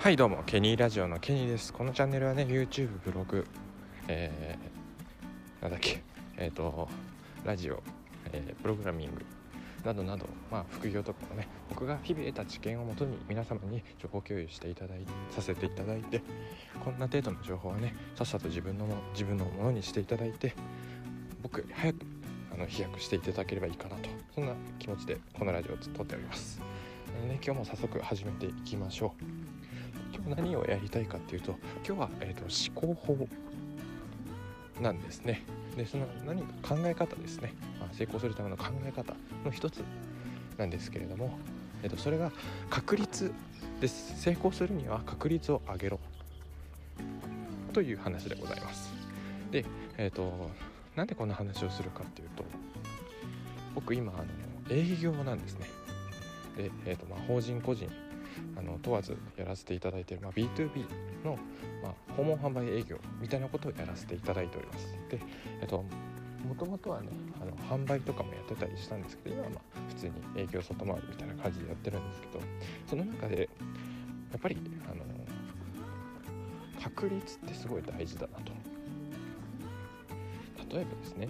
はいどうもケニーラジオのケニーですこのチャンネルはね YouTube ブログえー、なんだっけえっ、ー、とラジオ、えー、プログラミングなどなど、まあ、副業とかもね僕が日々得た知見をもとに皆様に情報共有していただいさせていただいてこんな程度の情報はねさっさと自分のも自分のものにしていただいて僕より早くあの飛躍していただければいいかなとそんな気持ちでこのラジオを撮っております。ね、今日も早速始めていきましょう何をやりたいかっていうと今日は、えーと、思考法なんですね。でその何か考え方ですね、まあ、成功するための考え方の一つなんですけれども、えーと、それが確率です。成功するには確率を上げろ。という話でございます。でえっ、ー、となんでこんな話をするかっていうと僕今あの営業なんですね。で、えーとまあ、法人個人あの問わずやらせていただいている、まあ、B2B の、まあ、訪問販売営業みたいなことをやらせていただいております。で、えっともともとはねあの販売とかもやってたりしたんですけど今はまあ普通に営業外回りみたいな感じでやってるんですけどその中でやっぱりあの確率ってすごい大事だなと。例えばですね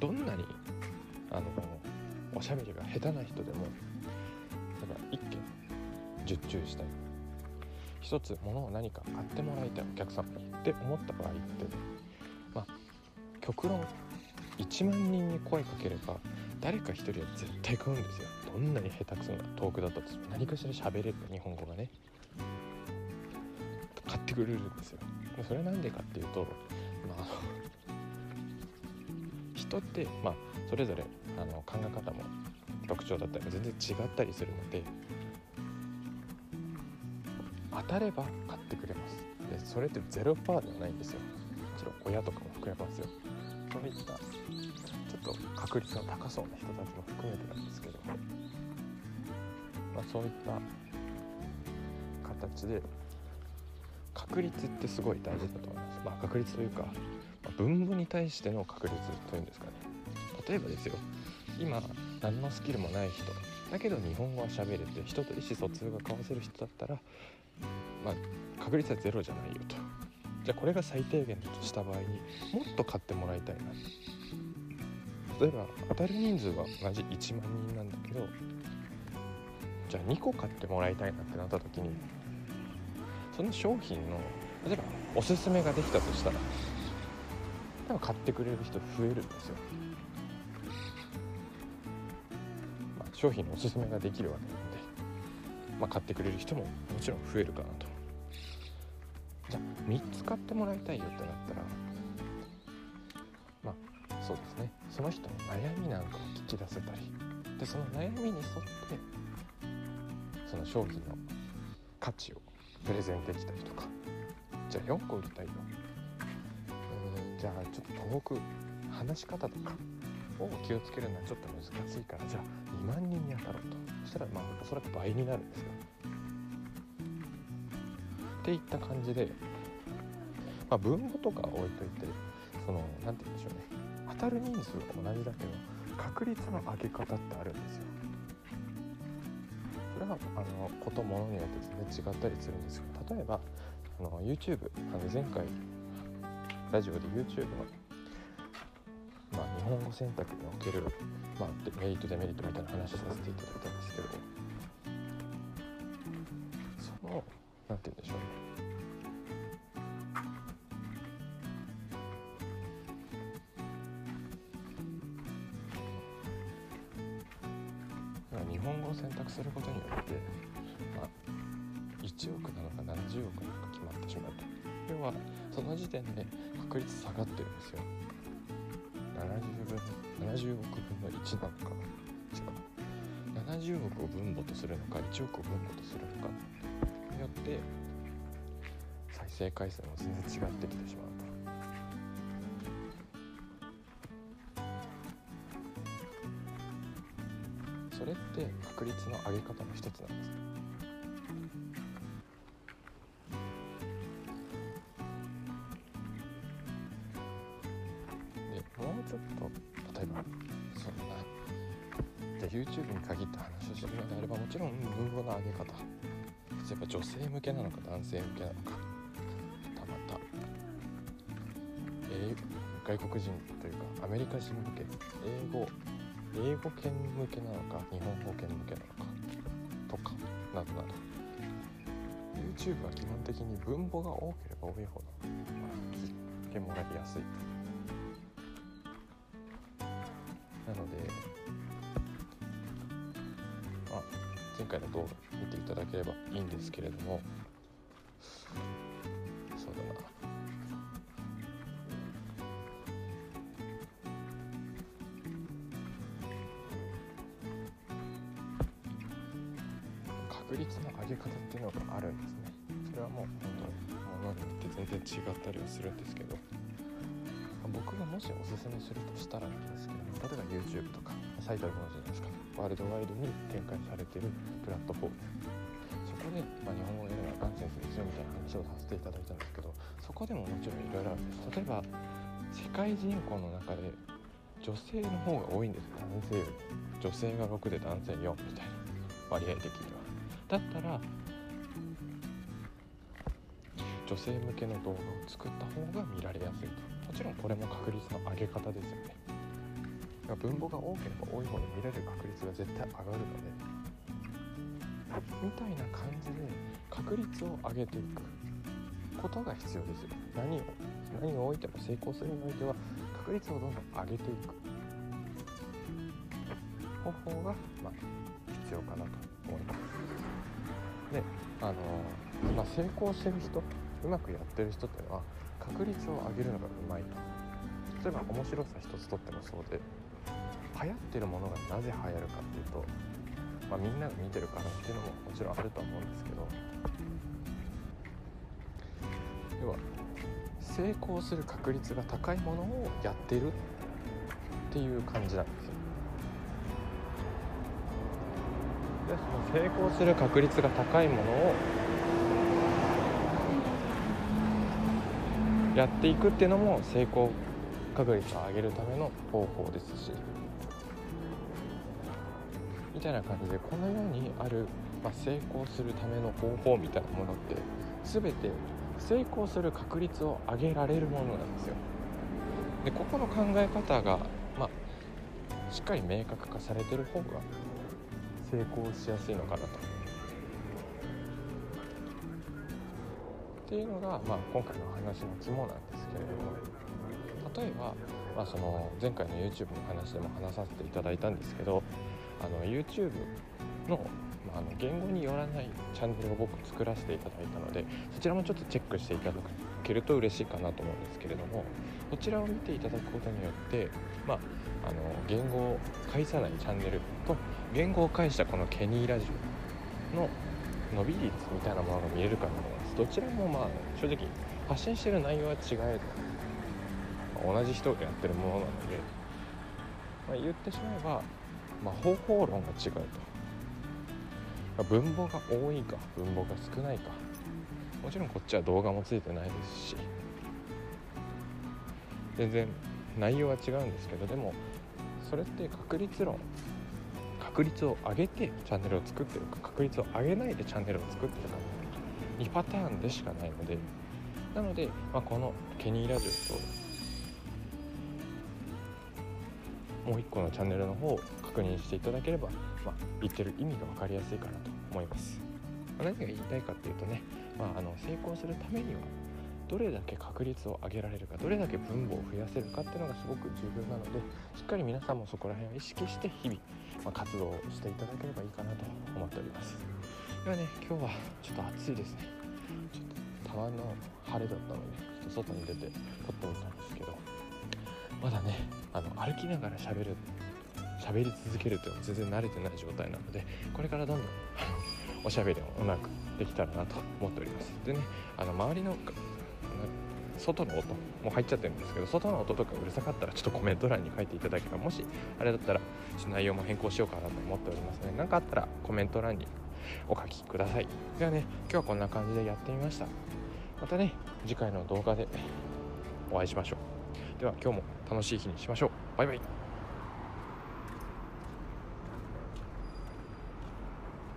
どんなにあのおしゃべりが下手な人でも1件受注したい一つ物を何か買ってもらいたいお客様に。って思った場合ってまあ極論1万人に声かければ誰か1人は絶対買うんですよ。どんなに下手くそなトークだったとしても何かしら喋れる日本語がね。買ってくれるんですよ。それなんでかっていうとまあ人ってまあそれぞれあの考え方も特徴だったりも全然違ったりするので当たれば買ってくれます。でそれって0%ではないんですよ。もちろん親とかも含めますよ。そういったちょっと確率の高そうな人たちも含めてなんですけど。も、まあ、そういった形で確率ってすごい大事だと思います、まあ、確率というか、まあ、分母に対しての確率というんですかね。例えばですよ今何のスキルもない人。だけど日本語は喋れて人と意思疎通が交わせる人だったらまあ確率はゼロじゃないよと。じゃあこれが最低限だとした場合にもっと買ってもらいたいな。例えば当たる人数は同じ1万人なんだけどじゃあ2個買ってもらいたいなってなった時にその商品の例えばおすすめができたとしたら多分買ってくれる人増えるんですよ。商品のおすすめができるわけなので、まあ、買ってくれる人ももちろん増えるかなと。じゃあ3つ買ってもらいたいよってなったらまあそうですね。その人の悩みなんかを聞き出せたりでその悩みに沿ってその商品の価値をプレゼンできたりとか。じゃあ4個売りたいよ。じゃあちょっと遠く話し方とか。を気をつけるのはちょっと難しいからじゃあ2万人に当たろうと。そしたらまあおそらく倍になるんですよ。っていった感じで、まあ、分母とか置いといてその何て言うんでしょうね。当たる人数は同じだけど確率の上げ方ってあるんですよ。それはあのことものによって全然違ったりするんですよ。例えばあの YouTube あの前回ラジオで YouTube の、本語選択における、まあ、メリットデメリットみたいな話をさせていただいたんですけどその何て言うんでしょうね。日本語を選択することによって、まあ、1億なのか70億なのか決まってしまうと。要はその時点で確率下がってるんですよ。70分70億分の1なのか。違う70億を分母とするのか。1億を分母とするのかによって再生回数も全然違ってきてしまうとそれって確率の上げ方の一つなんです。ちちろん文法の上げ方。例えば女性向けなのか男性向けなのか。たまた、えー、外国人というかアメリカ人向け。英語。英語圏向けなのか日本語圏向けなのか。とかなどなど。YouTube は基本的に文法が多ければ多いほど、まあ、聞けもらいやすい。なので、前回の動画見ていただければいいんですけれどもそうだな。確率の上げ方っていうのがあるんですね。それはもう本当にものによって全然違ったりはするんですけど。僕がもしおすすめするとしたらなんですけど例えば YouTube とか最たるものじゃないですか。ワールドワイドに展開されてるプラットフォーム。そこで、まあ、日本語ではナンセンスですよみたいな話をさせていただいたんですけどそこでももちろんいろいろあるんです。例えば世界人口の中で女性の方が多いんです男性より女性が6で男性4みたいな割合的には。だったら女性向けの動画を作った方が見られやすいと。ちろんこれも確率の上げ方ですよね。文法が多ければ多いほど見れる確率が絶対上がるのでみたいな感じで確率を上げていくことが必要ですよ。何を何を置いても成功するにおいては確率をどんどん上げていく。方法が、まあ、必要かなと思います。であのまあ、成功してる人うまくやってる人っていうのは確率を上げるのがうまいと。例えば面白さ一つとってもそうで流行ってるものがなぜ流行るかっていうと、まあ、みんなが見てるからっていうのももちろんあるとは思うんですけど要は成功する確率が高いものをやってるっていう感じなんですよ。でその成功する確率が高いものをやっていくっていうのも成功確率を上げるための方法ですしみたいな感じでこの世にある、まあ、成功するための方法みたいなものって全て成功する確率を上げられるものなんですよ。でここの考え方が、まあ、しっかり明確化されてる方が成功しやすいのかなと。っていうのが、まあ、今回の話の肝なんですけれども例えば、まあ、その前回の YouTube の話でも話させていただいたんですけどあの YouTube の,、まあ、あの言語によらないチャンネルを僕作らせていただいたのでそちらもちょっとチェックしていただけると嬉しいかなと思うんですけれどもこちらを見ていただくことによって、まあ、あの言語を介さないチャンネルと言語を介したこのケニーラジオの伸び率みたいなものが見えるかと思いますどちらもまあ正直発信してる内容は違えど、まあ、同じ人がやってるものなので、まあ、言ってしまえばまあ、方法論が違うと。文法が多いか文法が少ないか。もちろんこっちは動画もついてないですし。全然内容は違うんですけどでもそれって確率論。確率を上げてチャンネルを作ってるか確率を上げないでチャンネルを作ってるか2パターンでしかないのでなので、まあ、このケニーラジオともう一個のチャンネルの方を確認していただければ、まあ、言ってる意味が分かりやすいかなと思います。ま、何が言いたいかっていうとね、まあ、あの成功するためにはどれだけ確率を上げられるかどれだけ分母を増やせるかっていうのがすごく重要なのでしっかり皆さんもそこら辺を意識して日々、ま、活動をしていただければいいかなと思っております。ではね今日はちょっと暑いですね。ちょっとたまの晴れだったのでちょっと外に出て撮ってみたんですけどまだねあの歩きながら喋る喋り続けるというのは全然慣れてない状態なのでこれからどんどんおしゃべりをうまくできたらなと思っております。でねあの周りの外の音も入っちゃってるんですけど外の音とかうるさかったらちょっとコメント欄に書いていただければもしあれだったら内容も変更しようかなと思っておりますので何かあったらコメント欄にお書きください。ではね今日はこんな感じでやってみました。またね次回の動画でお会いしましょう。では今日も楽しい日にしましょう。バイバイ。